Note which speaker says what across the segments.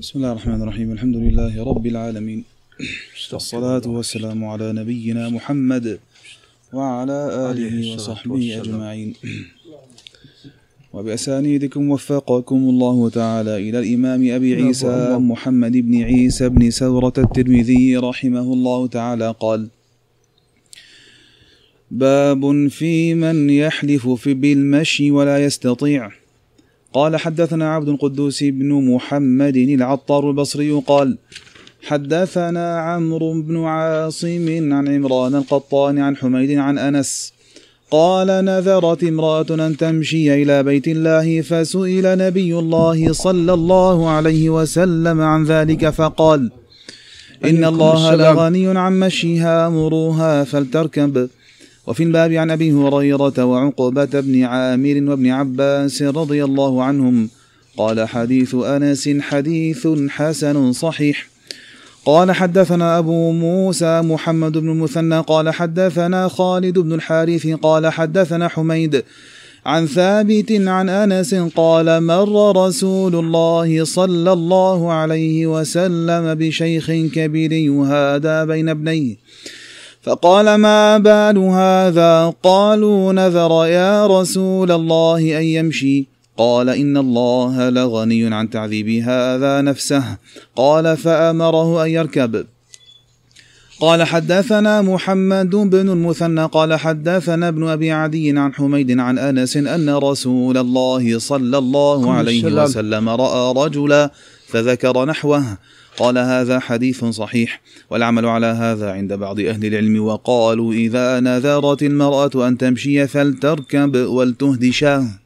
Speaker 1: بسم الله الرحمن الرحيم الحمد لله رب العالمين والصلاة والسلام على نبينا محمد وعلى آله وصحبه أجمعين وبأسانيدكم وفقكم الله تعالى إلى الإمام أبي عيسى محمد بن عيسى بن سورة الترمذي رحمه الله تعالى قال باب في من يحلف في بالمشي ولا يستطيع قال حدثنا عبد القدوس بن محمد العطار البصري قال حدثنا عمرو بن عاصم عن عمران القطان عن حميد عن أنس قال نذرت امرأة أن تمشي إلى بيت الله فسئل نبي الله صلى الله عليه وسلم عن ذلك فقال إن الله لغني عن مشيها مروها فلتركب. وفي الباب عن أبي هريرة وعقبة بن عامر وابن عباس رضي الله عنهم قال حديث أنس حديث حسن صحيح. قال حدثنا أبو موسى محمد بن المثنى قال حدثنا خالد بن الحارث قال حدثنا حميد عن ثابت عن أنس قال مر رسول الله صلى الله عليه وسلم بشيخ كبير يهادى بين ابنيه. فقال ما بال هذا؟ قالوا نذر يا رسول الله أن يمشي. قال إن الله لغني عن تعذيب هذا نفسه. قال فأمره أن يركب. قال حدثنا محمد بن المثنى. قال حدثنا ابن أبي عدي عن حميد عن أنس أن رسول الله صلى الله عليه وسلم رأى رجلا فذكر نحوه. قال هذا حديث صحيح والعمل على هذا عند بعض أهل العلم وقالوا إذا نذرت المرأة أن تمشي فلتركب ولتهدي شاه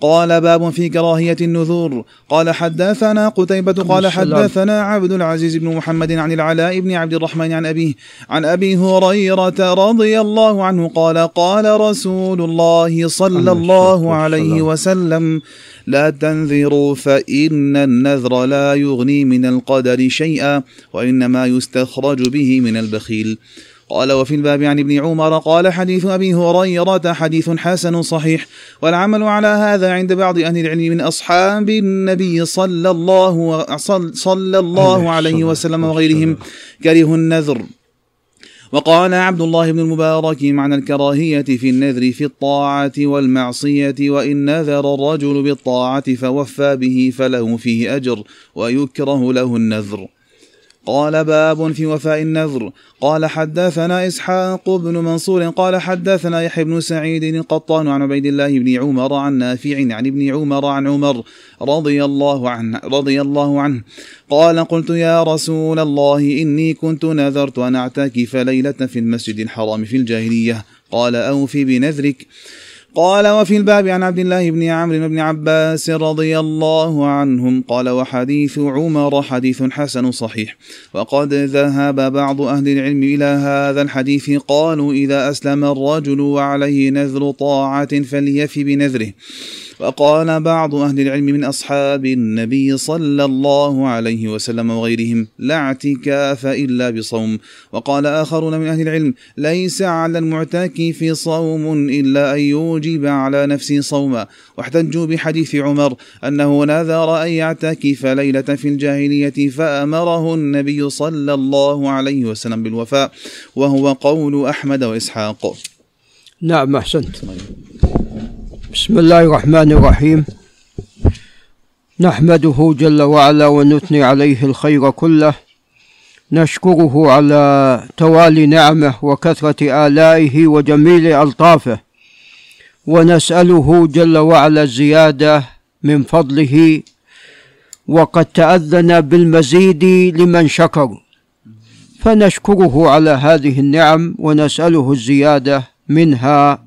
Speaker 1: قال باب في كراهية النذور. قال حدثنا قتيبة قال حدثنا عبد العزيز بن محمد عن العلاء بن عبد الرحمن عن أبيه عن أبي هريرة رضي الله عنه قال قال رسول الله صلى الله عليه وسلم لا تنذروا فإن النذر لا يغني من القدر شيئا وإنما يستخرج به من البخيل. قال وفي الباب عن ابن عمر قال حديث أبي هريرة حديث حسن صحيح والعمل على هذا عند بعض أهل العلم من أصحاب النبي صلى الله صلى الله عليه وسلم وغيرهم كره النذر. وقال عبد الله بن المبارك معنى الكراهية في النذر في الطاعة والمعصية وإن نذر الرجل بالطاعة فوفى به فله فيه أجر ويكره له النذر. قال باب في وفاء النذر. قال حدثنا إسحاق بن منصور. قال حدثنا يحيى بن سعيد القطان عن عبيد الله بن عمر عن نافع عن ابن عمر عن عمر رضي الله عنه رضي الله عنه. قال قلت يا رسول الله إني كنت نذرت أن أعتكف ليلة في المسجد الحرام في الجاهلية. قال أوفي بنذرك. قال وفي الباب عن عبد الله بن عمرو بن عباس رضي الله عنهم قال وحديث عمر حديث حسن صحيح. وقد ذهب بعض أهل العلم إلى هذا الحديث قالوا إذا أسلم الرجل وعليه نذر طاعة فليف بنذره. وقال بعض أهل العلم من أصحاب النبي صلى الله عليه وسلم وغيرهم لا اعتكاف إلا بصوم. وقال آخرون من أهل العلم ليس على المعتكف صوم إلا أن يوجب على نفسه صوما. واحتجوا بحديث عمر أنه نذر أن يعتكف ليلة في الجاهلية فأمره النبي صلى الله عليه وسلم بالوفاء وهو قول أحمد وإسحاق.
Speaker 2: نعم أحسنت. بسم الله الرحمن الرحيم. نحمده جل وعلا ونثني عليه الخير كله. نشكره على توالي نعمه وكثرة آلائه وجميل ألطافه. ونسأله جل وعلا الزيادة من فضله وقد تأذن بالمزيد لمن شكر. فنشكره على هذه النعم ونسأله الزيادة منها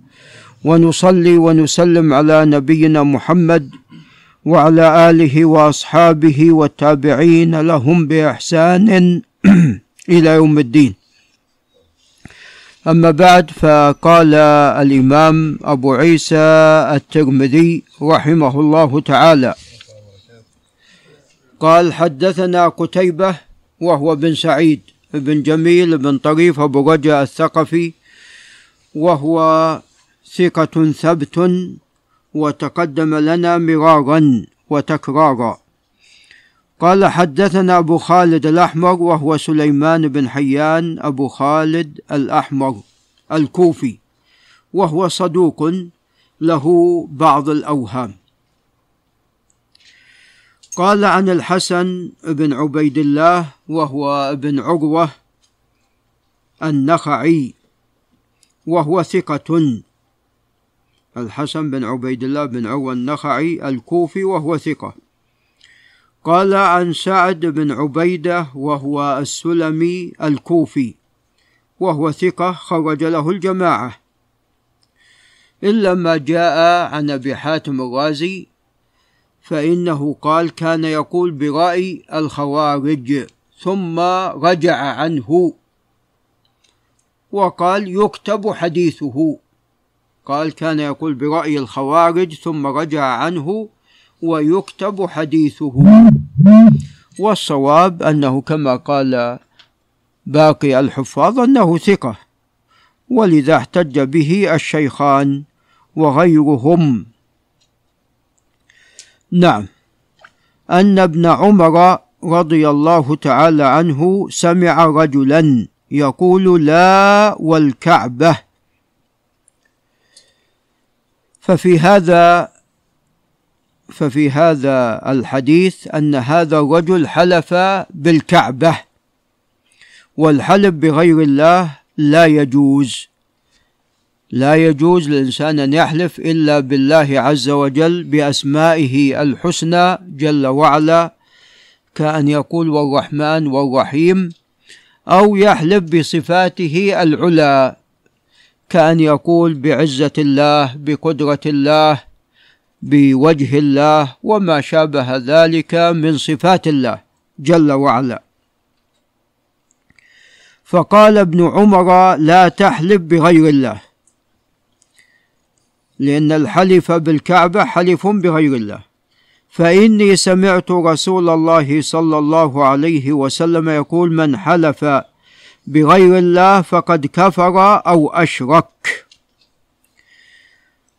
Speaker 2: ونصلي ونسلم على نبينا محمد وعلى آله وأصحابه والتابعين لهم بإحسان إلى يوم الدين. أما بعد فقال الإمام أبو عيسى الترمذي رحمه الله تعالى. قال حدثنا قتيبة وهو بن سعيد بن جميل بن طريف أبو رجاء الثقفي وهو ثقة ثبت وتقدم لنا مرارا وتكرارا. قال حدثنا أبو خالد الأحمر وهو سليمان بن حيان أبو خالد الأحمر الكوفي وهو صدوق له بعض الأوهام. قال عن الحسن بن عبيد الله وهو ابن عروة النخعي وهو ثقة. الحسن بن عبيد الله بن عروة النخعي الكوفي وهو ثقة. قال عن سعد بن عبيدة وهو السلمي الكوفي وهو ثقة خرج له الجماعة. إلا ما جاء عن أبي حاتم الرازي فإنه قال كان يقول برأي الخوارج ثم رجع عنه وقال يكتب حديثه. قال كان يقول برأي الخوارج ثم رجع عنه ويكتب حديثه. والصواب أنه كما قال باقي الحفاظ أنه ثقة ولذا احتج به الشيخان وغيرهم. نعم أن ابن عمر رضي الله تعالى عنه سمع رجلا يقول لا والكعبة. ففي هذا ففي هذا الحديث أن هذا الرجل حلف بالكعبة والحلف بغير الله لا يجوز. لا يجوز للإنسان أن يحلف إلا بالله عز وجل بأسمائه الحسنى جل وعلا كأن يقول والرحمن والرحيم أو يحلف بصفاته العلى كأن يقول بعزة الله بقدرة الله بوجه الله وما شابه ذلك من صفات الله جل وعلا. فقال ابن عمر لا تحلف بغير الله لأن الحلف بالكعبة حلف بغير الله. فإني سمعت رسول الله صلى الله عليه وسلم يقول من حلف بغير الله فقد كفر أو أشرك.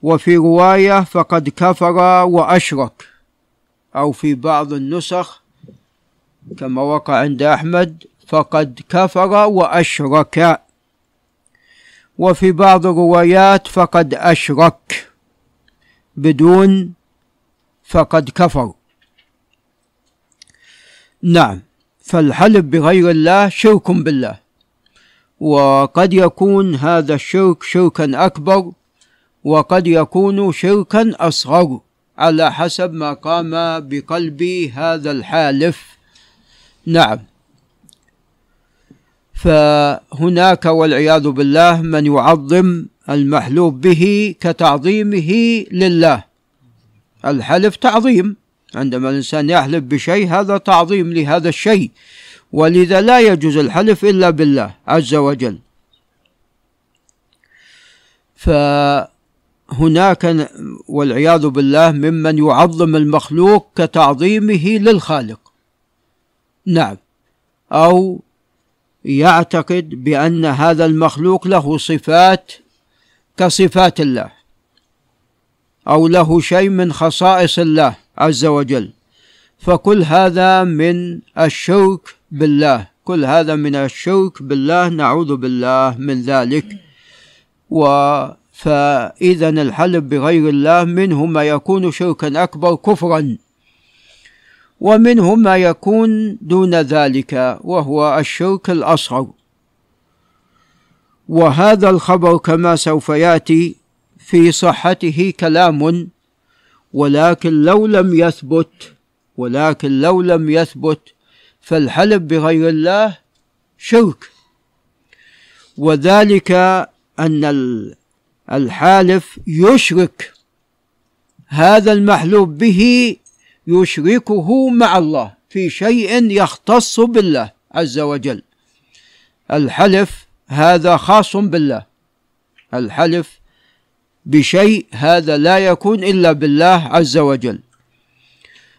Speaker 2: وفي رواية فقد كفر وأشرك. أو في بعض النسخ كما وقع عند أحمد فقد كفر وأشرك. وفي بعض الروايات فقد أشرك بدون فقد كفر. نعم فالحلف بغير الله شرك بالله. وقد يكون هذا الشرك شركا أكبر وقد يكون شركا أصغر على حسب ما قام بقلب هذا الحالف. نعم. فهناك والعياذ بالله من يعظم المحلوب به كتعظيمه لله. الحلف تعظيم. عندما الإنسان يحلف بشيء هذا تعظيم لهذا الشيء. ولذا لا يجوز الحلف إلا بالله عز وجل. فهناك والعياذ بالله ممن يعظم المخلوق كتعظيمه للخالق. نعم. أو يعتقد بأن هذا المخلوق له صفات كصفات الله أو له شيء من خصائص الله عز وجل. فكل هذا من الشرك بالله كل هذا من الشرك بالله نعوذ بالله من ذلك. و فإذا الحلف بغير الله منه ما يكون شركا أكبر كفرا ومنه ما يكون دون ذلك وهو الشرك الأصغر. وهذا الخبر كما سوف يأتي في صحته كلام ولكن لو لم يثبت ولكن لو لم يثبت فالحلف بغير الله شرك. وذلك أن الحالف يشرك. هذا المحلوف به يشركه مع الله في شيء يختص بالله عز وجل. الحلف هذا خاص بالله. الحلف بشيء هذا لا يكون إلا بالله عز وجل.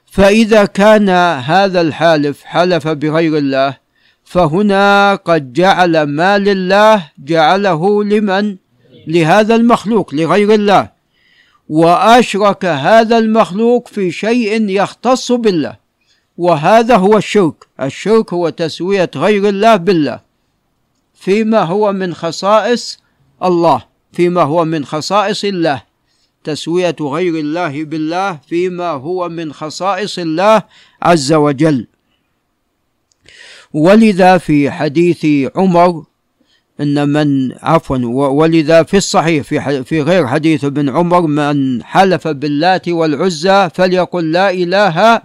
Speaker 2: فإذا كان هذا الحالف حلف بغير الله فهنا قد جعل ما لله جعله لمن؟ لهذا المخلوق لغير الله. وأشرك هذا المخلوق في شيء يختص بالله. وهذا هو الشرك. الشرك هو تسوية غير الله بالله. فيما هو من خصائص الله. فيما هو من خصائص الله. تسوية غير الله بالله فيما هو من خصائص الله عز وجل. ولذا في حديث عمر إن من عفوا ولذا في الصحيح في في غير حديث ابن عمر من حلف باللات والعزى فليقل لا إله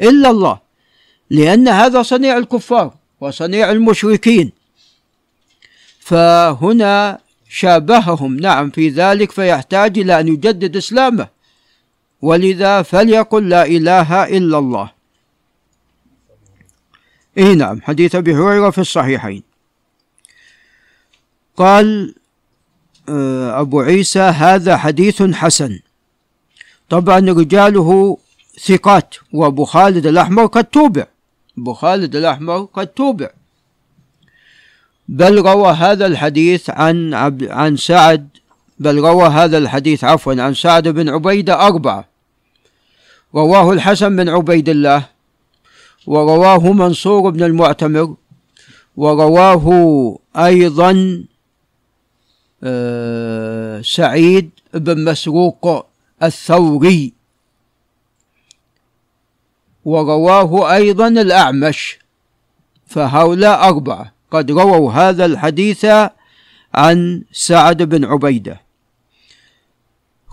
Speaker 2: إلا الله لأن هذا صنيع الكفار وصنيع المشركين. فهنا شابههم نعم في ذلك فيحتاج إلى أن يجدد إسلامه ولذا فليقل لا إله إلا الله. إي نعم حديث أبي هريرة في الصحيحين. قال آه، أبو عيسى هذا حديث حسن. طبعا رجاله ثقات وأبو خالد الأحمر قد توبع. أبو خالد الأحمر قد توبع. بل روى هذا الحديث عن عن سعد. بل روى هذا الحديث عفوا عن سعد بن عبيدة أربعة. رواه الحسن بن عبيد الله ورواه منصور بن المعتمر ورواه أيضا سعيد بن مسروق الثوري. ورواه أيضا الأعمش. فهؤلاء أربعة قد رووا هذا الحديث عن سعد بن عبيدة.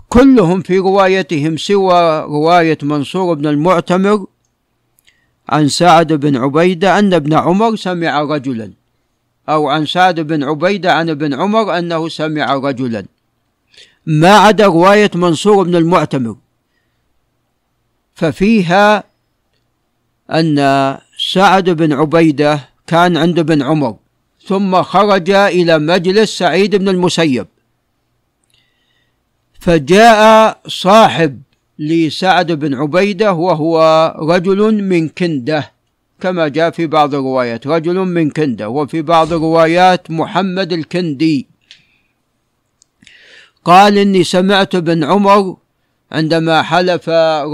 Speaker 2: كلهم في روايتهم سوى رواية منصور بن المعتمر عن سعد بن عبيدة أن ابن عمر سمع رجلا. أو عن سعد بن عبيدة عن ابن عمر أنه سمع رجلا. ما عدا رواية منصور بن المعتمر. ففيها أن سعد بن عبيدة كان عند ابن عمر ثم خرج إلى مجلس سعيد بن المسيب. فجاء صاحب لسعد بن عبيدة وهو رجل من كندة. كما جاء في بعض الروايات. رجل من كندة وفي بعض الروايات محمد الكندي. قال إني سمعت ابن عمر عندما حلف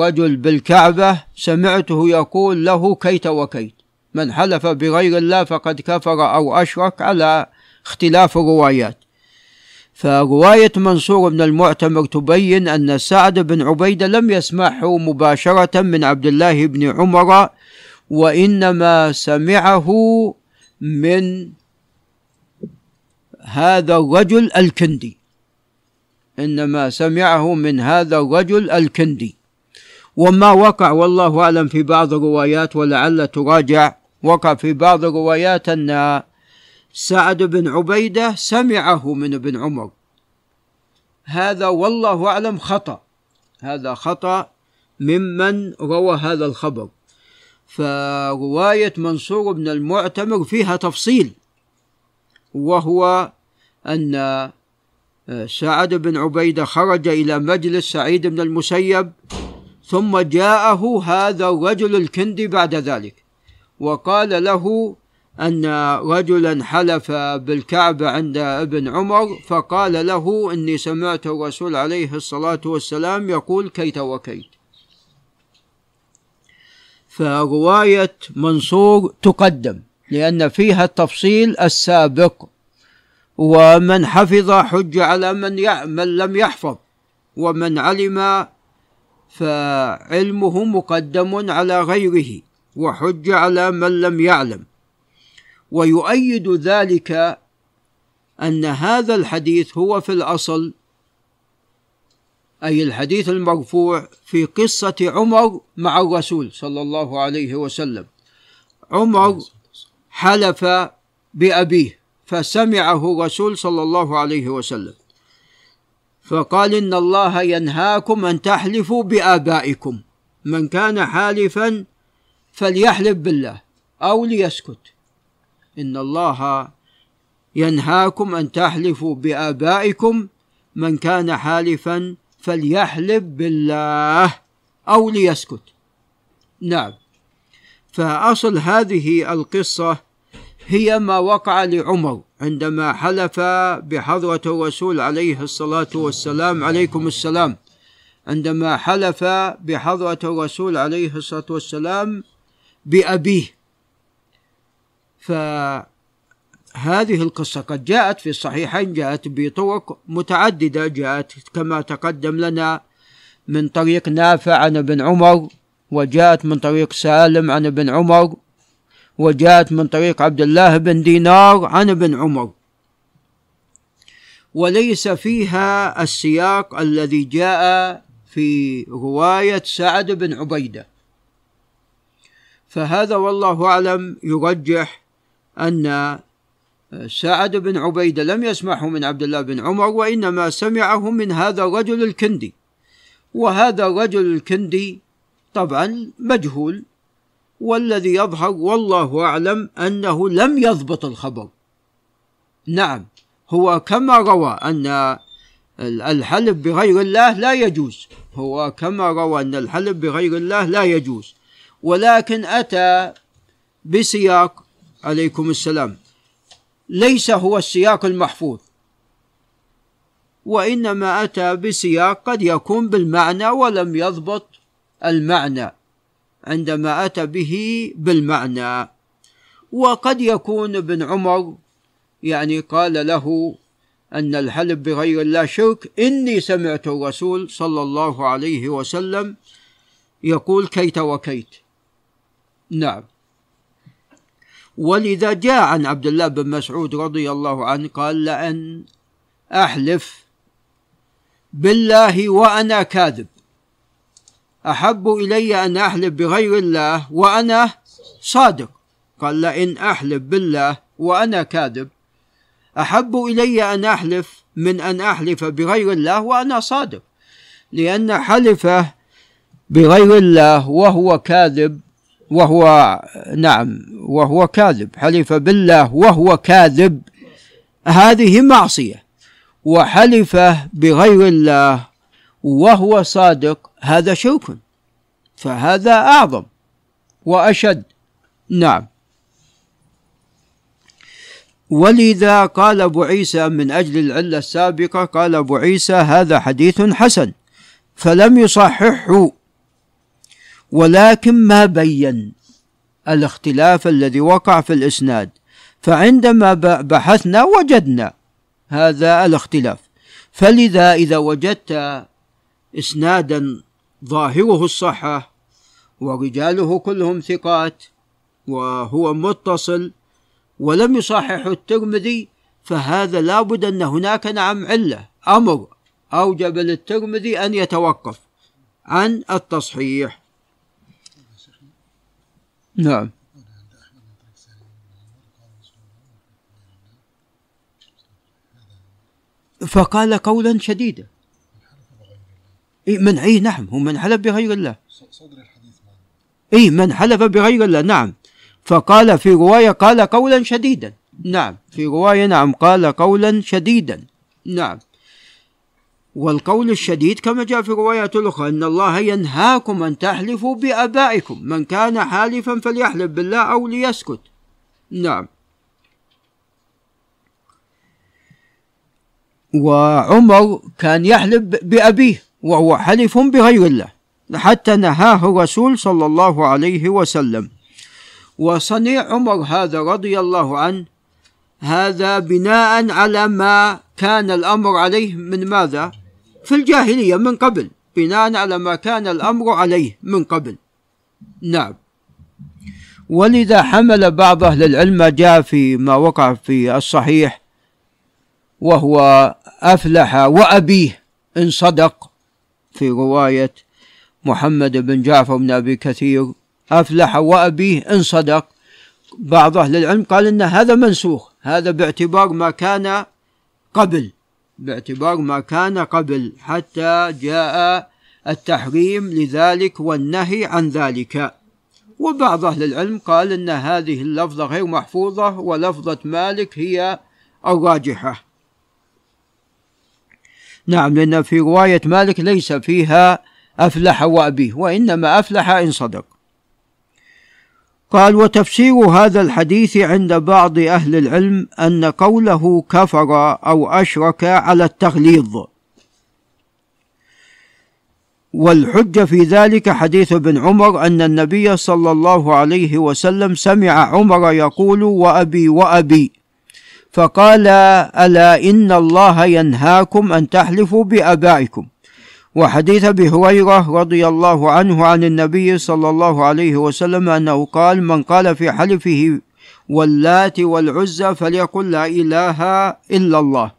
Speaker 2: رجل بالكعبة سمعته يقول له كيت وكيت. من حلف بغير الله فقد كفر أو أشرك على اختلاف الروايات. فرواية منصور بن المعتمر تبين أن سعد بن عبيدة لم يسمعه مباشرة من عبد الله بن عمر وإنما سمعه من هذا الرجل الكندي. إنما سمعه من هذا الرجل الكندي. وما وقع والله أعلم في بعض الروايات ولعل تراجع وقع في بعض الروايات أن سعد بن عبيدة سمعه من ابن عمر. هذا والله أعلم خطأ. هذا خطأ ممن روى هذا الخبر. فرواية منصور بن المعتمر فيها تفصيل وهو أن سعد بن عبيدة خرج إلى مجلس سعيد بن المسيب ثم جاءه هذا الرجل الكندي بعد ذلك وقال له أن رجلا حلف بالكعبة عند ابن عمر فقال له إني سمعت الرسول عليه الصلاة والسلام يقول كيت وكيت. فرواية منصور تقدم لأن فيها التفصيل السابق ومن حفظ حج على من, من لم يحفظ ومن علم فعلمه مقدم على غيره وحج على من لم يعلم. ويؤيد ذلك أن هذا الحديث هو في الأصل أي الحديث المرفوع في قصة عمر مع الرسول صلى الله عليه وسلم. عمر حلف بأبيه فسمعه الرسول صلى الله عليه وسلم. فقال إن الله ينهاكم أن تحلفوا بآبائكم. من كان حالفا فليحلف بالله أو ليسكت. إن الله ينهاكم أن تحلفوا بآبائكم. من كان حالفا فليحلف بالله أو ليسكت. نعم. فأصل هذه القصة هي ما وقع لعمر عندما حلف بحضرة الرسول عليه الصلاة والسلام عليكم السلام. عندما حلف بحضرة الرسول عليه الصلاة والسلام بأبيه. فهذه القصة قد جاءت في الصحيحين جاءت بطرق متعددة جاءت كما تقدم لنا من طريق نافع عن ابن عمر وجاءت من طريق سالم عن ابن عمر وجاءت من طريق عبد الله بن دينار عن ابن عمر. وليس فيها السياق الذي جاء في رواية سعد بن عبيدة. فهذا والله أعلم يرجح أن سعد بن عبيدة لم يسمعه من عبد الله بن عمر وإنما سمعه من هذا الرجل الكندي. وهذا الرجل الكندي طبعا مجهول والذي يظهر والله أعلم أنه لم يضبط الخبر. نعم هو كما روى أن الحلف بغير الله لا يجوز. هو كما روى أن الحلف بغير الله لا يجوز. ولكن أتى بسياق عليكم السلام ليس هو السياق المحفوظ. وإنما أتى بسياق قد يكون بالمعنى ولم يضبط المعنى عندما أتى به بالمعنى. وقد يكون ابن عمر يعني قال له أن الحلف بغير الله شرك إني سمعت الرسول صلى الله عليه وسلم يقول كيت وكيت. نعم. ولذا جاء عن عبد الله بن مسعود رضي الله عنه قال لأن أحلف بالله وأنا كاذب. أحب إلي أن أحلف بغير الله وأنا صادق. قال لئن أحلف بالله وأنا كاذب أحب إلي أن أحلف من أن أحلف بغير الله وأنا صادق. لأن حلفه بغير الله وهو كاذب وهو نعم وهو كاذب. حلف بالله وهو كاذب. هذه معصية. وحلفه بغير الله وهو صادق هذا شرك فهذا أعظم وأشد. نعم. ولذا قال أبو عيسى من أجل العلة السابقة قال أبو عيسى هذا حديث حسن فلم يصححه ولكن ما بين الاختلاف الذي وقع في الإسناد. فعندما بحثنا وجدنا هذا الاختلاف. فلذا إذا وجدت إسنادا ظاهره الصحة ورجاله كلهم ثقات وهو متصل ولم يصححه الترمذي فهذا لابد أن هناك نعم علة. أمر أوجب للترمذي أن يتوقف عن التصحيح. نعم. فقال قولا شديدا. من أي نعم هو من حلف بغير الله. صدر الحديث إيه من حلف بغير الله نعم. فقال في رواية قال قولا شديدا. نعم في رواية نعم قال قولا شديدا. نعم. والقول الشديد كما جاء في روايات أخرى أن الله ينهاكم أن تحلفوا بآبائكم من كان حالفا فليحلف بالله أو ليسكت. نعم. وعمر كان يحلف بأبيه وهو حلف بغير الله حتى نهاه الرسول صلى الله عليه وسلم. وصنيع عمر هذا رضي الله عنه هذا بناء على ما كان الأمر عليه من ماذا؟ في الجاهلية من قبل بناء على ما كان الأمر عليه من قبل. نعم. ولذا حمل بعض أهل العلم ما جاء في ما وقع في الصحيح وهو أفلح وأبيه إن صدق في رواية محمد بن جعفر بن أبي كثير أفلح وأبيه إن صدق. بعض أهل العلم قال إن هذا منسوخ هذا باعتبار ما كان قبل. باعتبار ما كان قبل حتى جاء التحريم لذلك والنهي عن ذلك. وبعض أهل العلم قال إن هذه اللفظة غير محفوظة ولفظة مالك هي الراجحة. نعم لأن في رواية مالك ليس فيها أفلح وأبيه وإنما أفلح إن صدق. قال وتفسير هذا الحديث عند بعض أهل العلم أن قوله كفر أو أشرك على التغليظ. والحجة في ذلك حديث ابن عمر أن النبي صلى الله عليه وسلم سمع عمر يقول وأبي وأبي. فقال ألا إن الله ينهاكم أن تحلفوا بآبائكم. وحديث أبي هريرة رضي الله عنه عن النبي صلى الله عليه وسلم أنه قال من قال في حلفه واللات والعزى فليقل لا إله إلا الله.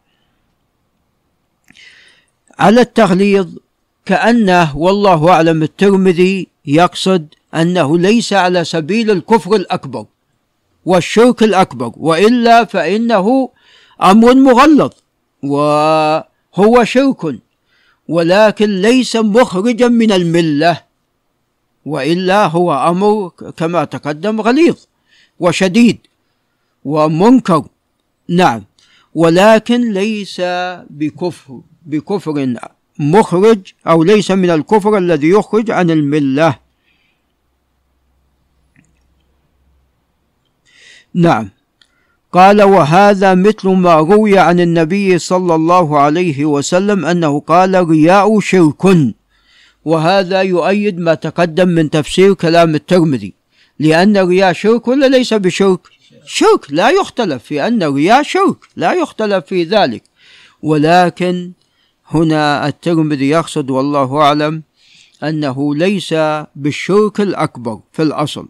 Speaker 2: على التغليظ كأنه والله أعلم الترمذي يقصد أنه ليس على سبيل الكفر الأكبر والشرك الأكبر وإلا فإنه أمر مغلظ وهو شرك. ولكن ليس مخرجا من الملة وإلا هو أمر كما تقدم غليظ وشديد ومنكر. نعم ولكن ليس بكفر بكفر مخرج أو ليس من الكفر الذي يخرج عن الملة. نعم. قال وهذا مثل ما روي عن النبي صلى الله عليه وسلم أنه قال رياء شرك وهذا يؤيد ما تقدم من تفسير كلام الترمذي لأن الرياء شرك ولا ليس بشرك؟ شرك لا يختلف في أن الرياء شرك لا يختلف في ذلك. ولكن هنا الترمذي يقصد والله أعلم أنه ليس بالشرك الأكبر في الأصل.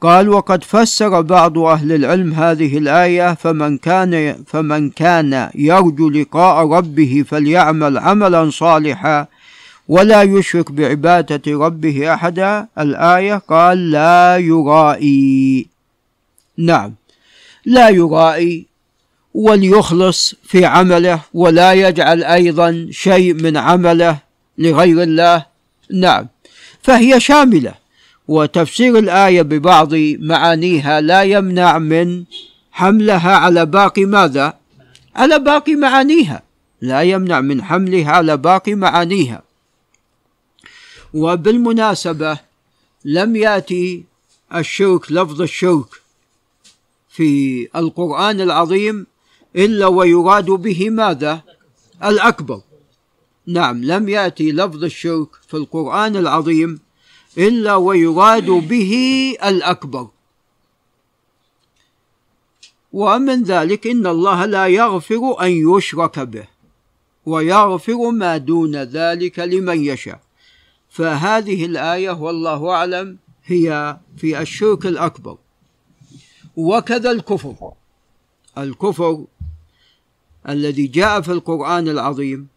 Speaker 2: قال وقد فسر بعض أهل العلم هذه الآية فمن كان فمن كان يرجو لقاء ربه فليعمل عملا صالحا ولا يشرك بعبادة ربه أحدا. الآية قال لا يرائي. نعم. لا يرائي وليخلص في عمله ولا يجعل أيضا شيء من عمله لغير الله. نعم. فهي شاملة. وتفسير الآية ببعض معانيها لا يمنع من حملها على باقي ماذا؟ على باقي معانيها لا يمنع من حملها على باقي معانيها وبالمناسبة لم يأتي الشرك لفظ الشرك في القرآن العظيم إلا ويراد به ماذا؟ الأكبر نعم لم يأتي لفظ الشرك في القرآن العظيم إلا ويراد به الأكبر. ومن ذلك إن الله لا يغفر أن يشرك به ويغفر ما دون ذلك لمن يشاء. فهذه الآية والله أعلم هي في الشرك الأكبر. وكذا الكفر. الكفر الذي جاء في القرآن العظيم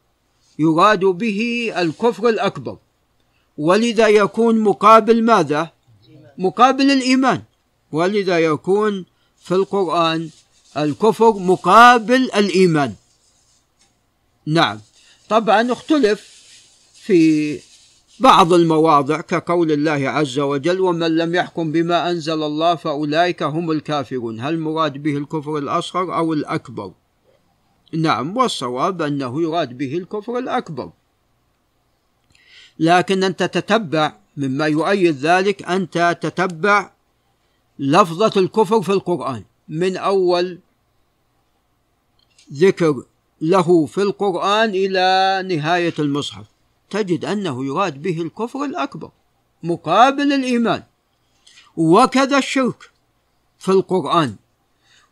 Speaker 2: يراد به الكفر الأكبر. ولذا يكون مقابل ماذا؟ مقابل الإيمان. ولذا يكون في القرآن الكفر مقابل الإيمان. نعم. طبعا اختلف في بعض المواضع كقول الله عز وجل ومن لم يحكم بما أنزل الله فأولئك هم الكافرون. هل مراد به الكفر الأصغر أو الأكبر؟ نعم والصواب أنه يراد به الكفر الأكبر. لكن أنت تتبع مما يؤيد ذلك أنت تتبع لفظة الكفر في القرآن. من أول ذكر له في القرآن إلى نهاية المصحف. تجد أنه يراد به الكفر الأكبر مقابل الإيمان. وكذا الشرك في القرآن.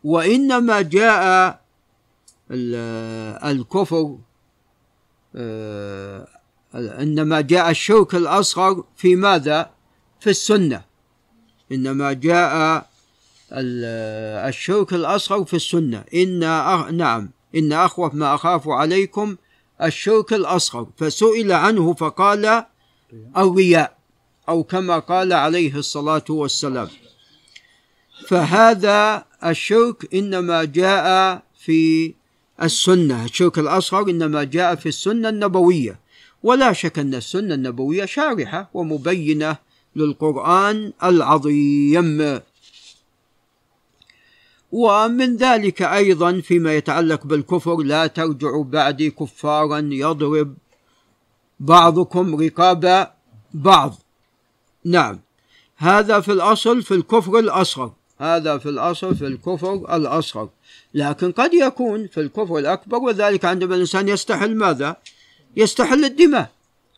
Speaker 2: وإنما جاء الكفر آه، إنما جاء الشرك الأصغر في ماذا؟ في السنة. إنما جاء الشرك الأصغر في السنة. إن أخ... نعم. إن أخوف ما أخاف عليكم الشرك الأصغر. فسئل عنه فقال الرياء أو كما قال عليه الصلاة والسلام. فهذا الشرك إنما جاء في السنة. الشرك الأصغر إنما جاء في السنة النبوية. ولا شك أن السنة النبوية شارحة ومبينة للقرآن العظيم. ومن ذلك أيضا فيما يتعلق بالكفر لا ترجعوا بعدي كفارا يضرب بعضكم رقاب بعض. نعم هذا في الأصل في الكفر الأصغر هذا في الأصل في الكفر الأصغر. لكن قد يكون في الكفر الأكبر وذلك عندما الإنسان يستحل ماذا؟ يستحل الدماء.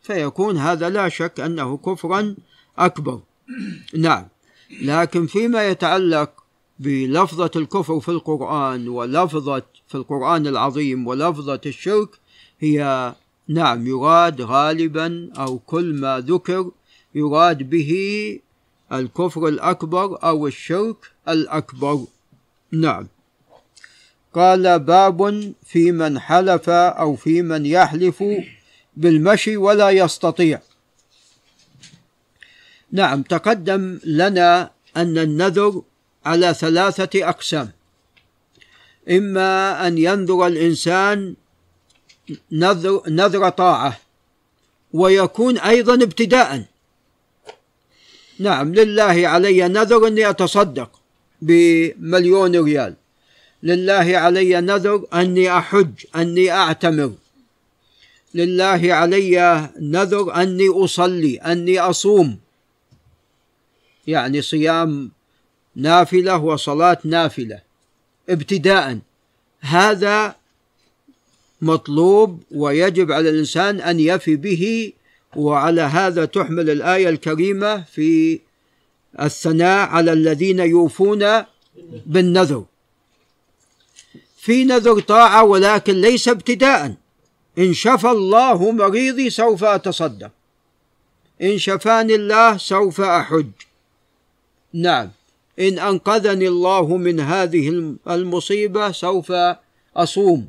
Speaker 2: فيكون هذا لا شك أنه كفرا أكبر. نعم. لكن فيما يتعلق بلفظة الكفر في القرآن ولفظة في القرآن العظيم ولفظة الشرك هي نعم يراد غالبا أو كل ما ذكر يراد به الكفر الأكبر أو الشرك الأكبر. نعم. قال باب في من حلف أو في من يحلف بالمشي ولا يستطيع. نعم تقدم لنا أن النذر على ثلاثة أقسام. إما أن ينذر الإنسان نذر, نذر طاعة ويكون أيضا ابتداء. نعم لله علي نذر أني أتصدق بمليون ريال. لله علي نذر أني أحج أني أعتمر. لله علي نذر أني أصلي أني أصوم. يعني صيام نافلة وصلاة نافلة. ابتداء. هذا مطلوب ويجب على الإنسان أن يفي به وعلى هذا تحمل الآية الكريمة في الثناء على الذين يوفون بالنذر. في نذر طاعة ولكن ليس ابتداء. إن شفى الله مريضي سوف أتصدق. إن شفاني الله سوف أحج. نعم. إن أنقذني الله من هذه المصيبة سوف أصوم.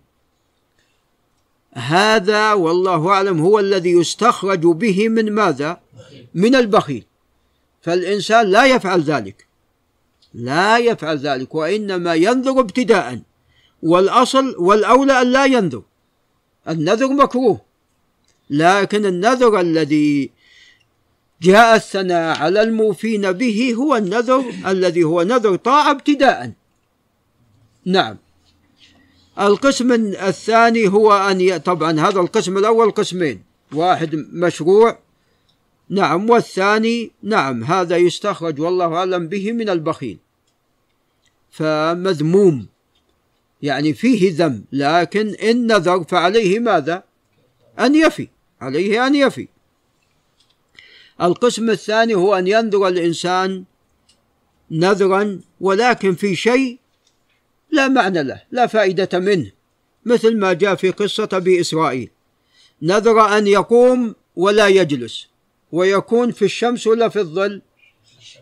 Speaker 2: هذا والله أعلم هو الذي يستخرج به من ماذا؟ من البخيل. فالإنسان لا يفعل ذلك. لا يفعل ذلك وإنما ينذر ابتداء. والأصل والأولى أن لا ينذر. النذر مكروه. لكن النذر الذي جاء الثناء على الموفين به هو النذر الذي هو نذر طاعة ابتداء. نعم. القسم الثاني هو أن طبعا هذا القسم الأول قسمين. واحد مشروع. نعم. والثاني نعم. هذا يستخرج والله أعلم به من البخيل. فمذموم. يعني فيه ذم لكن إن نذر فعليه ماذا؟ أن يفي عليه أن يفي. القسم الثاني هو أن ينذر الإنسان نذرا ولكن في شيء لا معنى له لا فائدة منه مثل ما جاء في قصة أبي إسرائيل. نذر أن يقوم ولا يجلس ويكون في الشمس ولا في الظل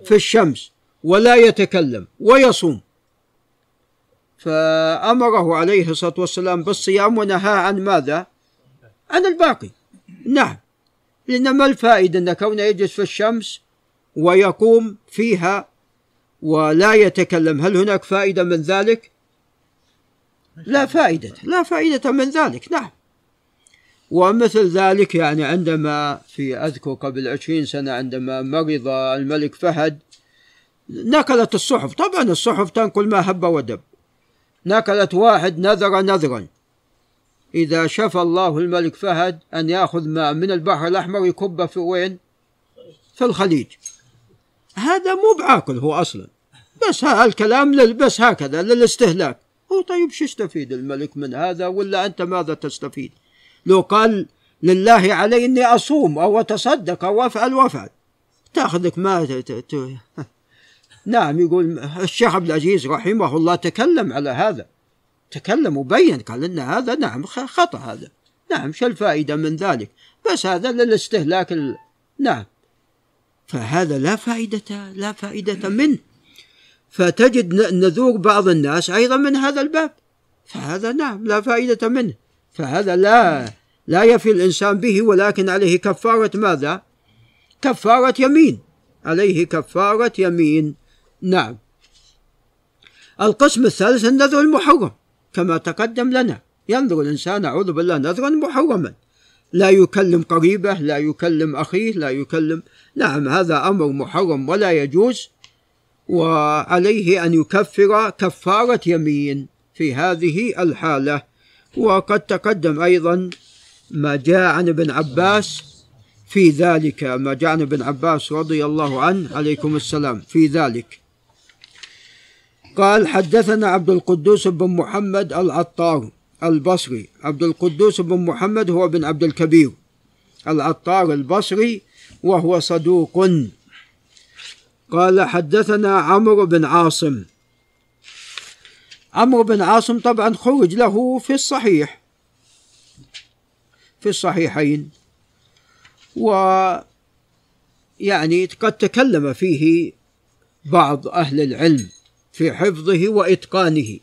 Speaker 2: في الشمس ولا يتكلم ويصوم. فأمره عليه الصلاة والسلام بالصيام ونهى عن ماذا؟ عن الباقي. نعم. لأن ما الفائدة أن كونه يجلس في الشمس ويقوم فيها ولا يتكلم هل هناك فائدة من ذلك؟ لا فائدة لا فائدة من ذلك. نعم. ومثل ذلك يعني عندما في أذكر قبل عشرين سنة عندما مرض الملك فهد نقلت الصحف. طبعا الصحف تنقل ما هب ودب. نقلت واحد نذر نذرا. إذا شفى الله الملك فهد أن يأخذ ماء من البحر الأحمر يكبه في وين؟ في الخليج. هذا مو بعاقل هو أصلا. بس ها الكلام بس هكذا للاستهلاك. هو طيب شو يستفيد الملك من هذا ولا أنت ماذا تستفيد؟ لو قال لله علي إني أصوم أو أتصدق أو أفعل وأفعل. تأخذك ما. نعم يقول الشيخ عبد العزيز رحمه الله تكلم على هذا تكلم وبين قال إن هذا نعم خطأ هذا. نعم شو الفائدة من ذلك؟ بس هذا للاستهلاك ال... نعم. فهذا لا فائدة لا فائدة منه. فتجد نذور بعض الناس أيضا من هذا الباب. فهذا نعم لا فائدة منه. فهذا لا لا يفي الإنسان به ولكن عليه كفارة ماذا؟ كفارة يمين. عليه كفارة يمين. نعم. القسم الثالث النذر المحرم كما تقدم لنا. ينظر الإنسان أعوذ بالله نذرا محرما. لا يكلم قريبه لا يكلم أخيه لا يكلم. نعم هذا أمر محرم ولا يجوز. وعليه أن يكفر كفارة يمين في هذه الحالة. وقد تقدم أيضا ما جاء عن ابن عباس. في ذلك ما جاء عن ابن عباس رضي الله عنه عليكم السلام. في ذلك. قال حدثنا عبد القدوس بن محمد العطار البصري. عبد القدوس بن محمد هو بن عبد الكبير. العطار البصري وهو صدوق. قال حدثنا عمرو بن عاصم. عمرو بن عاصم طبعا خرج له في الصحيح في الصحيحين و يعني قد تكلم فيه بعض أهل العلم. في حفظه وإتقانه.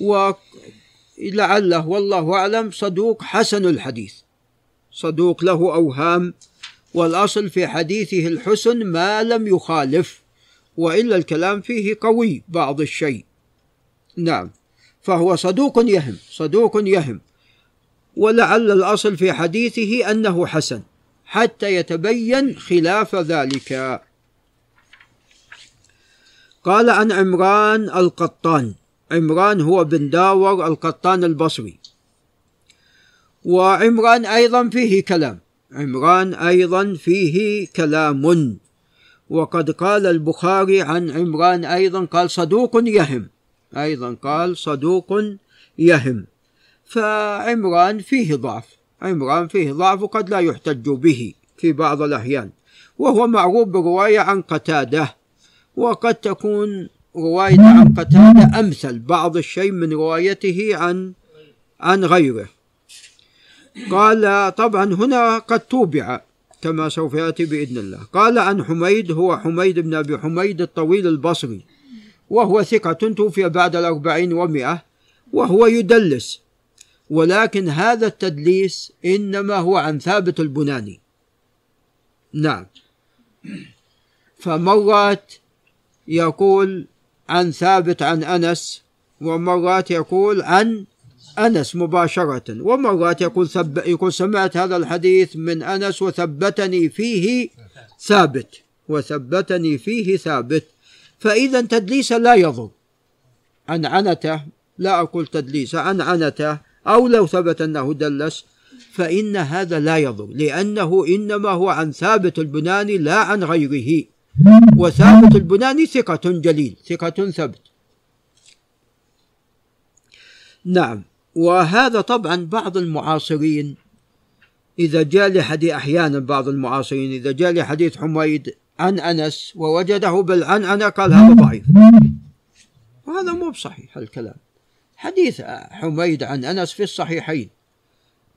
Speaker 2: ولعله والله أعلم صدوق حسن الحديث. صدوق له أوهام والأصل في حديثه الحسن ما لم يخالف وإلا الكلام فيه قوي بعض الشيء. نعم فهو صدوق يهم صدوق يهم. ولعل الأصل في حديثه أنه حسن حتى يتبين خلاف ذلك. قال عن عمران القطان. عمران هو بن داور القطان البصري. وعمران أيضا فيه كلام. عمران أيضا فيه كلام. وقد قال البخاري عن عمران أيضا قال صدوق يهم. أيضا قال صدوق يهم. فعمران فيه ضعف. عمران فيه ضعف وقد لا يحتج به في بعض الأحيان. وهو معروف برواية عن قتادة. وقد تكون رواية عن قتادة أمثل بعض الشيء من روايته عن عن غيره. قال طبعا هنا قد توبع كما سوف يأتي بإذن الله. قال عن حميد هو حميد بن أبي حميد الطويل البصري وهو ثقة توفي بعد الأربعين ومئة وهو يدلس. ولكن هذا التدليس إنما هو عن ثابت البناني. نعم. فمرات يقول عن ثابت عن أنس ومرات يقول عن أنس مباشرة ومرات يقول ثب يقول سمعت هذا الحديث من أنس وثبتني فيه ثابت وثبتني فيه ثابت. فإذا تدليس لا يضر. عن عنته لا أقول تدليس عن عنته أو لو ثبت أنه دلس فإن هذا لا يضر لأنه إنما هو عن ثابت البناني لا عن غيره. وثابت البناني ثقة جليل ثقة ثبت نعم وهذا طبعا بعض المعاصرين إذا جاء لحديث أحيانا بعض المعاصرين إذا جاء لحديث حميد عن أنس ووجده بالعنعنة قال هذا ضعيف. وهذا مو بصحيح الكلام. حديث حميد عن أنس في الصحيحين.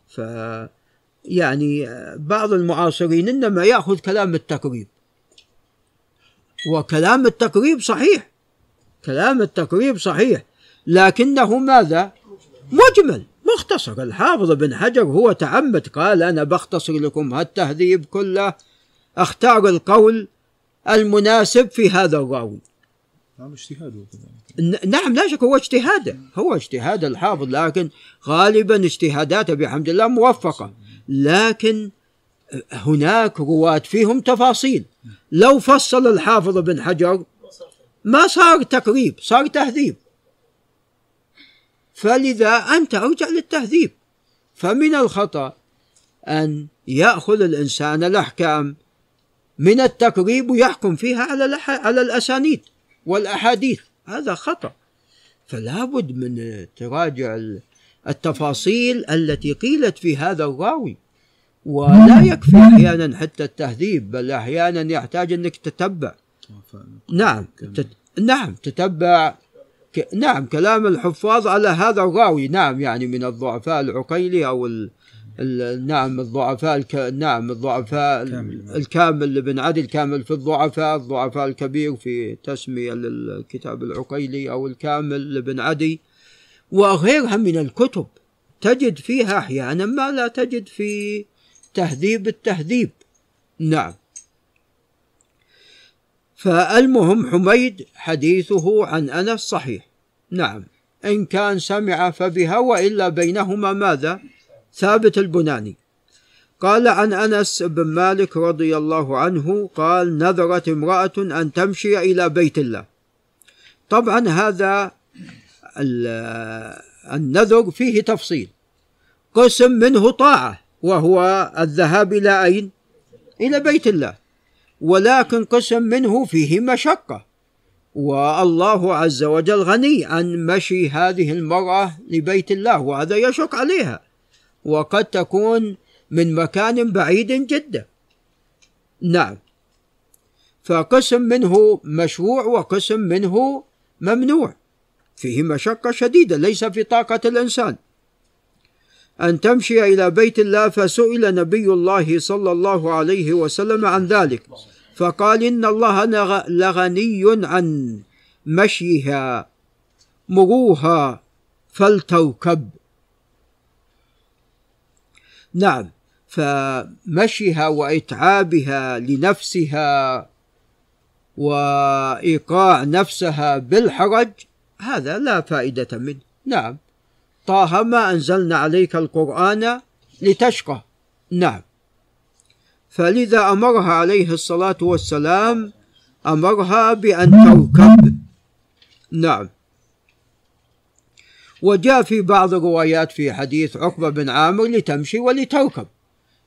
Speaker 2: ف يعني بعض المعاصرين إنما يأخذ كلام التقريب. وكلام التقريب صحيح. كلام التقريب صحيح. لكنه ماذا؟ مجمل. مختصر. الحافظ بن حجر هو تعمد قال أنا بختصر لكم هالتهذيب كله. أختار القول المناسب في هذا الراوي
Speaker 1: نعم اجتهاده
Speaker 2: نعم لا شك هو اجتهاده. هو اجتهاد الحافظ لكن غالبا اجتهاداته بحمد الله موفقة. لكن هناك رواة فيهم تفاصيل. لو فصل الحافظ بن حجر ما صار تقريب صار تهذيب. فلذا أنت أرجع للتهذيب. فمن الخطأ أن يأخذ الإنسان الأحكام من التقريب ويحكم فيها على على الأسانيد والأحاديث. هذا خطأ. فلا بد من تراجع التفاصيل التي قيلت في هذا الراوي. ولا يكفي أحيانا حتى التهذيب بل أحيانا يحتاج أنك تتبع. نعم تت... نعم تتبع ك... نعم كلام الحفاظ على هذا الراوي. نعم يعني من الضعفاء العقيلي أو ال... نعم الضعفاء الك... نعم الضعفاء الكامل لابن عدي الكامل في الضعفاء الضعفاء الكبير في تسمية للكتاب العقيلي أو الكامل لابن عدي. وغيرها من الكتب تجد فيها أحيانا ما لا تجد في تهذيب التهذيب نعم. فالمهم حميد حديثه عن أنس صحيح. نعم. إن كان سمع فبها وإلا بينهما ماذا؟ ثابت البناني. قال عن أنس بن مالك رضي الله عنه قال نذرت امرأة أن تمشي إلى بيت الله. طبعا هذا النذر فيه تفصيل. قسم منه طاعة. وهو الذهاب إلى أين؟ إلى بيت الله. ولكن قسم منه فيه مشقة. والله عز وجل غني عن مشي هذه المرأة لبيت الله وهذا يشق عليها. وقد تكون من مكان بعيد جدا. نعم. فقسم منه مشروع وقسم منه ممنوع. فيه مشقة شديدة ليس في طاقة الإنسان. أن تمشي إلى بيت الله فسئل نبي الله صلى الله عليه وسلم عن ذلك فقال إن الله لغني عن مشيها مروها فلتركب. نعم فمشيها وإتعابها لنفسها وإيقاع نفسها بالحرج هذا لا فائدة منه. نعم. طه ما أنزلنا عليك القرآن لتشقى. نعم. فلذا أمرها عليه الصلاة والسلام أمرها بأن تركب. نعم. وجاء في بعض الروايات في حديث عقبة بن عامر لتمشي ولتركب.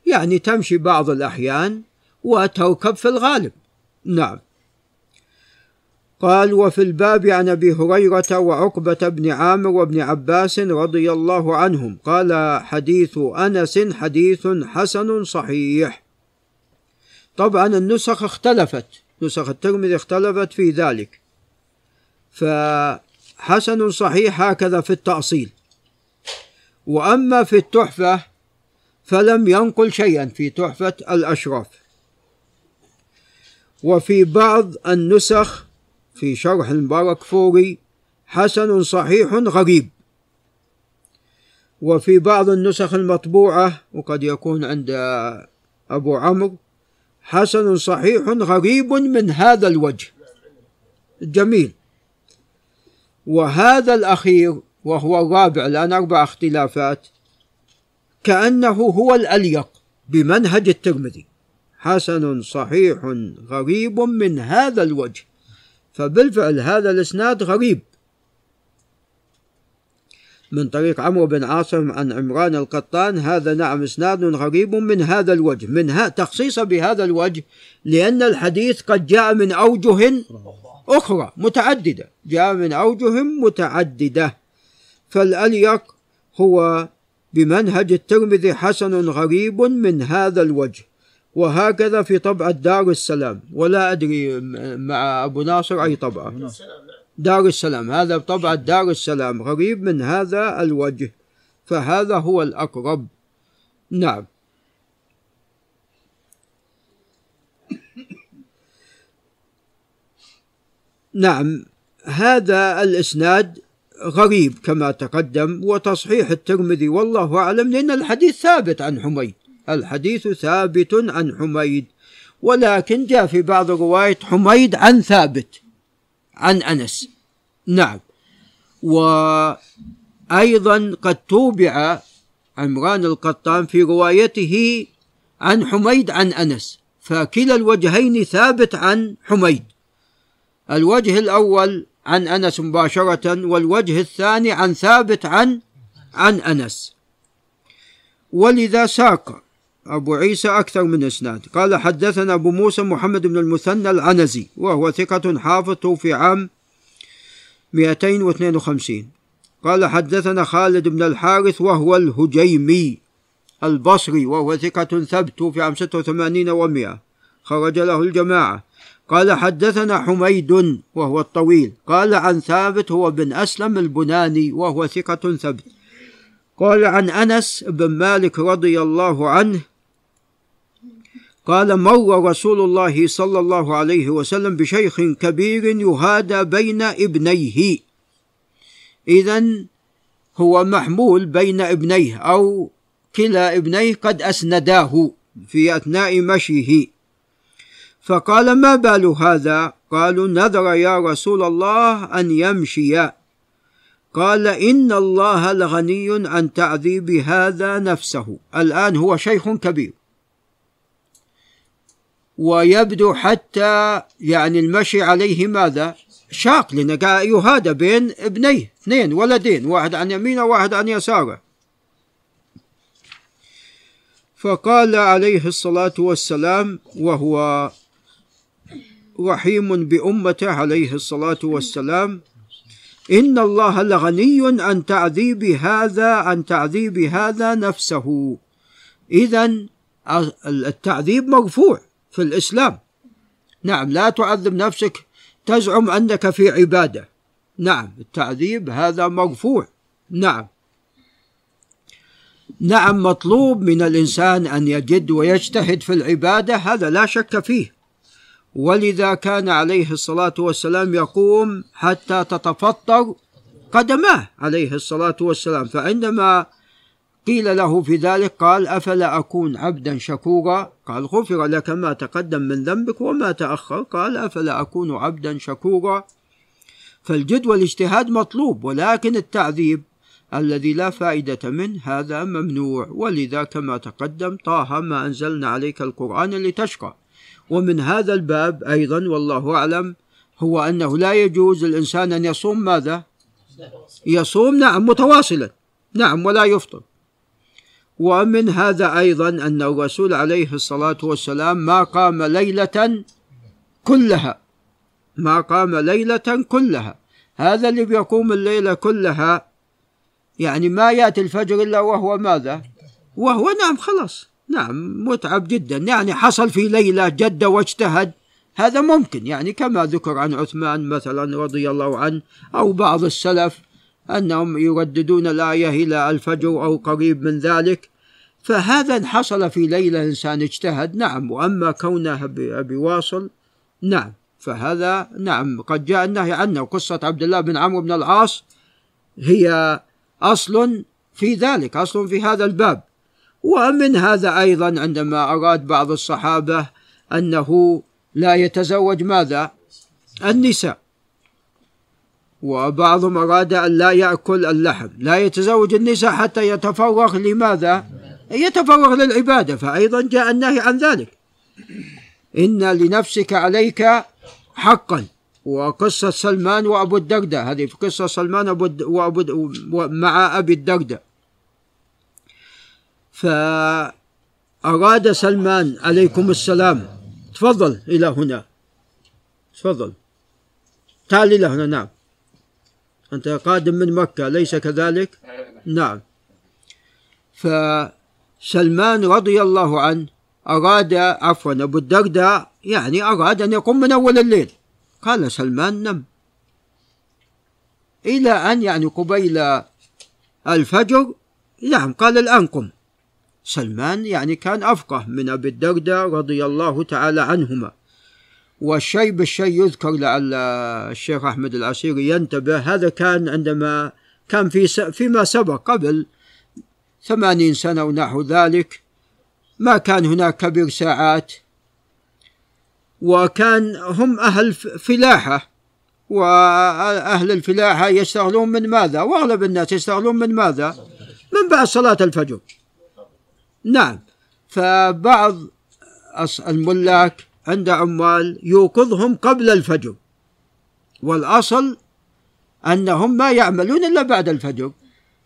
Speaker 2: يعني تمشي بعض الأحيان وتركب في الغالب. نعم. قال وفي الباب عن أبي هريرة وعقبة بن عامر وابن عباس رضي الله عنهم. قال حديث أنس حديث حسن صحيح. طبعا النسخ اختلفت. نسخ الترمذي اختلفت في ذلك. فحسن صحيح هكذا في التأصيل. وأما في التحفة فلم ينقل شيئا في تحفة الأشراف. وفي بعض النسخ في شرح المبارك فوري حسن صحيح غريب. وفي بعض النسخ المطبوعة وقد يكون عند أبو عمرو حسن صحيح غريب من هذا الوجه. جميل. وهذا الأخير وهو الرابع الآن أربع اختلافات كأنه هو الأليق بمنهج الترمذي. حسن صحيح غريب من هذا الوجه. فبالفعل هذا الإسناد غريب. من طريق عمرو بن عاصم عن عمران القطان هذا نعم إسناد غريب من هذا الوجه من ها تخصيصه بهذا الوجه لأن الحديث قد جاء من أوجه أخرى متعددة جاء من أوجه متعددة. فالأليق هو بمنهج الترمذي حسن غريب من هذا الوجه. وهكذا في طبعة دار السلام. ولا أدري مع أبو ناصر أي طبعة دار السلام. هذا طبعة دار السلام. غريب من هذا الوجه. فهذا هو الأقرب. نعم. نعم. هذا الإسناد غريب كما تقدم وتصحيح الترمذي والله أعلم لأن الحديث ثابت عن حميد. الحديث ثابت عن حميد ولكن جاء في بعض رواية حميد عن ثابت عن أنس. نعم. وأيضا قد توبع عمران القطان في روايته عن حميد عن أنس فكلا الوجهين ثابت عن حميد. الوجه الأول عن أنس مباشرة والوجه الثاني عن ثابت عن عن أنس. ولذا ساق. أبو عيسى أكثر من إسناد. قال حدثنا أبو موسى محمد بن المثنى العنزي وهو ثقة حافظ توفي عام 252 قال حدثنا خالد بن الحارث وهو الهجيمي البصري وهو ثقة ثبت في عام 86 و100 خرج له الجماعة. قال حدثنا حميد وهو الطويل. قال عن ثابت هو بن أسلم البناني وهو ثقة ثبت. قال عن أنس بن مالك رضي الله عنه قال مر رسول الله صلى الله عليه وسلم بشيخ كبير يهادى بين ابنيه. اذا هو محمول بين ابنيه أو كلا ابنيه قد أسنداه في أثناء مشيه. فقال ما بال هذا؟ قالوا نذر يا رسول الله أن يمشي. قال إن الله لغني عن تعذيب هذا نفسه. الآن هو شيخ كبير. ويبدو حتى يعني المشي عليه ماذا؟ شاق لأنه يهادى بين ابنيه اثنين ولدين واحد عن يمينه وواحد عن يساره. فقال عليه الصلاة والسلام وهو رحيم بأمته عليه الصلاة والسلام إن الله لغني عن تعذيب هذا عن تعذيب هذا نفسه. إذا التعذيب مرفوع. في الإسلام. نعم لا تعذب نفسك تزعم أنك في عبادة. نعم التعذيب هذا مرفوع نعم. نعم مطلوب من الإنسان أن يجد ويجتهد في العبادة هذا لا شك فيه. ولذا كان عليه الصلاة والسلام يقوم حتى تتفطر قدماه عليه الصلاة والسلام. فعندما قيل له في ذلك قال أفلا أكون عبدا شكورا؟ قال غفر لك ما تقدم من ذنبك وما تأخر. قال أفلا أكون عبدا شكورا؟ فالجد والاجتهاد مطلوب ولكن التعذيب الذي لا فائدة منه هذا ممنوع. ولذا كما تقدم طه ما أنزلنا عليك القرآن لتشقى. ومن هذا الباب أيضا والله أعلم هو أنه لا يجوز الإنسان أن يصوم ماذا؟ يصوم نعم متواصلا نعم ولا يفطر. ومن هذا أيضا أن الرسول عليه الصلاة والسلام ما قام ليلة كلها ما قام ليلة كلها. هذا اللي بيقوم الليلة كلها يعني ما يأتي الفجر إلا وهو ماذا؟ وهو نعم خلاص نعم متعب جدا. يعني حصل في ليلة جد واجتهد هذا ممكن. يعني كما ذكر عن عثمان مثلا رضي الله عنه أو بعض السلف أنهم يرددون الآية إلى الفجر أو قريب من ذلك فهذا إن حصل في ليلة إنسان اجتهد. نعم وأما كونه بواصل نعم فهذا نعم قد جاء النهي عنه. قصة عبد الله بن عمرو بن العاص هي أصل في ذلك أصل في هذا الباب. ومن هذا أيضا عندما أراد بعض الصحابة أنه لا يتزوج ماذا؟ النساء. وبعضهم أراد أن لا يأكل اللحم لا يتزوج النساء حتى يتفرغ. لماذا؟ يتفرغ للعبادة فأيضا جاء النهي عن ذلك. إن لنفسك عليك حقا. وقصة سلمان وأبو الدرداء هذه في قصة سلمان وأبو مع أبي الدرداء. فأراد سلمان عليكم السلام. تفضل إلى هنا. تفضل. تعال إلى هنا نعم. أنت قادم من مكة ليس كذلك؟ نعم. فسلمان رضي الله عنه أراد عفوا أبو الدرداء يعني أراد أن يقوم من أول الليل. قال سلمان نم. إلى أن يعني قبيل الفجر نعم قال الآن قم. سلمان يعني كان أفقه من أبي الدرداء رضي الله تعالى عنهما. والشيء بالشيء يذكر لعل الشيخ أحمد العسيري ينتبه. هذا كان عندما كان في فيما سبق قبل ثمانين سنة ونحو ذلك ما كان هناك كبير ساعات وكان هم أهل فلاحة وأهل الفلاحة يشتغلون من ماذا؟ وأغلب الناس يشتغلون من ماذا؟ من بعد صلاة الفجر. نعم. فبعض الملاك عند عمال يوقظهم قبل الفجر. والأصل أنهم ما يعملون إلا بعد الفجر.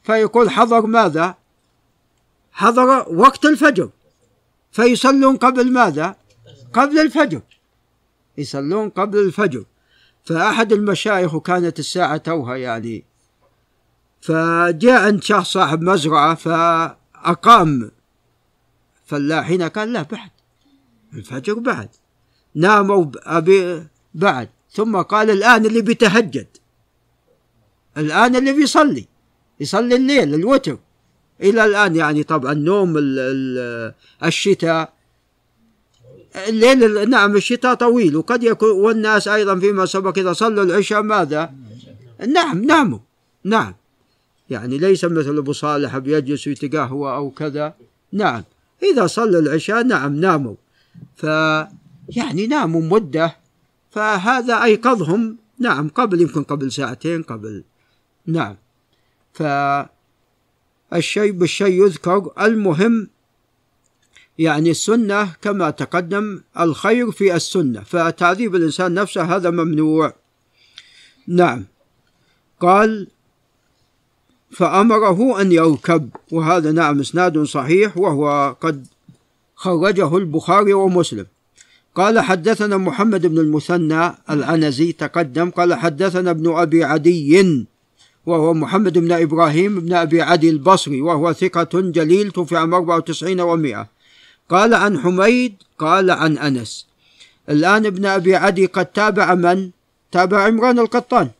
Speaker 2: فيقول حضر ماذا؟ حضر وقت الفجر. فيصلون قبل ماذا؟ قبل الفجر. يصلون قبل الفجر. فأحد المشايخ وكانت الساعة توها يعني. فجاء عند شخص صاحب مزرعة فأقام. فلاحين قال لا بعد. الفجر بعد. ناموا بعد. ثم قال الآن اللي بيتهجد. الآن اللي بيصلي. يصلي الليل الوتر. إلى الآن يعني طبعا نوم الشتاء. الليل نعم الشتاء طويل. وقد يكون والناس أيضا فيما سبق إذا صلوا العشاء ماذا؟ نعم ناموا. نعم. يعني ليس مثل أبو صالح بيجلس ويتقهوى أو كذا. نعم. إذا صلوا العشاء نعم ناموا. ف يعني ناموا مدة فهذا أيقظهم. نعم قبل يمكن قبل ساعتين قبل. نعم. فالشيء بالشيء يذكر. المهم يعني السنة كما تقدم الخير في السنة فتعذيب الإنسان نفسه هذا ممنوع. نعم. قال فأمره أن يركب. وهذا نعم إسناد صحيح وهو قد خرجه البخاري ومسلم. قال حدثنا محمد بن المثنى العنزي تقدم قال حدثنا ابن أبي عدي وهو محمد بن إبراهيم بن أبي عدي البصري وهو ثقة جليل توفي عام 94 و100 قال عن حميد قال عن أنس. الآن ابن أبي عدي قد تابع من؟ تابع عمران القطان.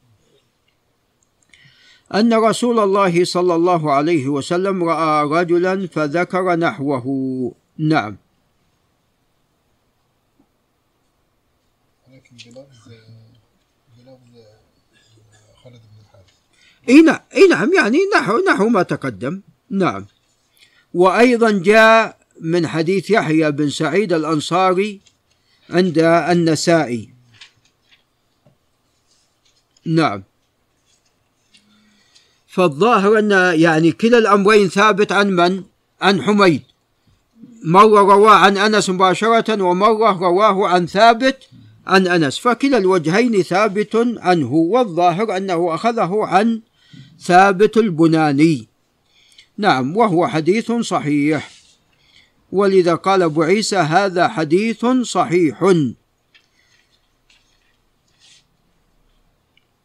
Speaker 2: أن رسول الله صلى الله عليه وسلم رأى رجلا فذكر نحوه. نعم
Speaker 3: ولكن بلفظ بلفظ خالد بن الحارث
Speaker 2: إي نعم إي نعم يعني نحو نحو ما تقدم. نعم. وأيضا جاء من حديث يحيى بن سعيد الأنصاري عند النسائي. نعم. فالظاهر أن يعني كلا الأمرين ثابت عن من؟ عن حميد. مرة رواه عن أنس مباشرة ومرة رواه عن ثابت عن أنس فكلا الوجهين ثابت عنه والظاهر أنه أخذه عن ثابت البناني. نعم وهو حديث صحيح. ولذا قال أبو عيسى هذا حديث صحيح.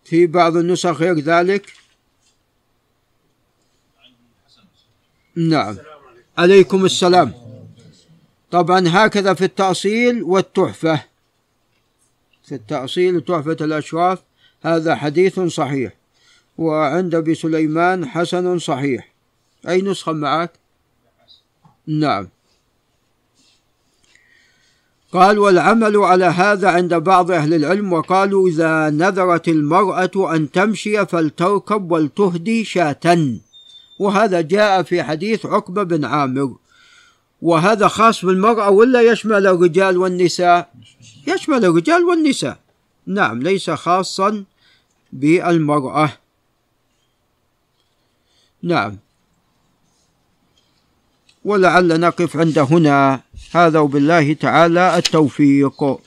Speaker 2: في بعض النسخ غير ذلك؟ نعم. عليكم السلام. طبعا هكذا في التأصيل والتحفة. في التأصيل وتحفة الأشراف هذا حديث صحيح. وعند أبي سليمان حسن صحيح. أي نسخة معك؟ نعم. قال والعمل على هذا عند بعض أهل العلم وقالوا إذا نذرت المرأة أن تمشي فلتركب ولتهدي شاة. وهذا جاء في حديث عقبة بن عامر. وهذا خاص بالمرأة ولا يشمل الرجال والنساء؟ يشمل الرجال والنساء. نعم ليس خاصا بالمرأة. نعم. ولعل نقف عند هنا. هذا وبالله تعالى التوفيق.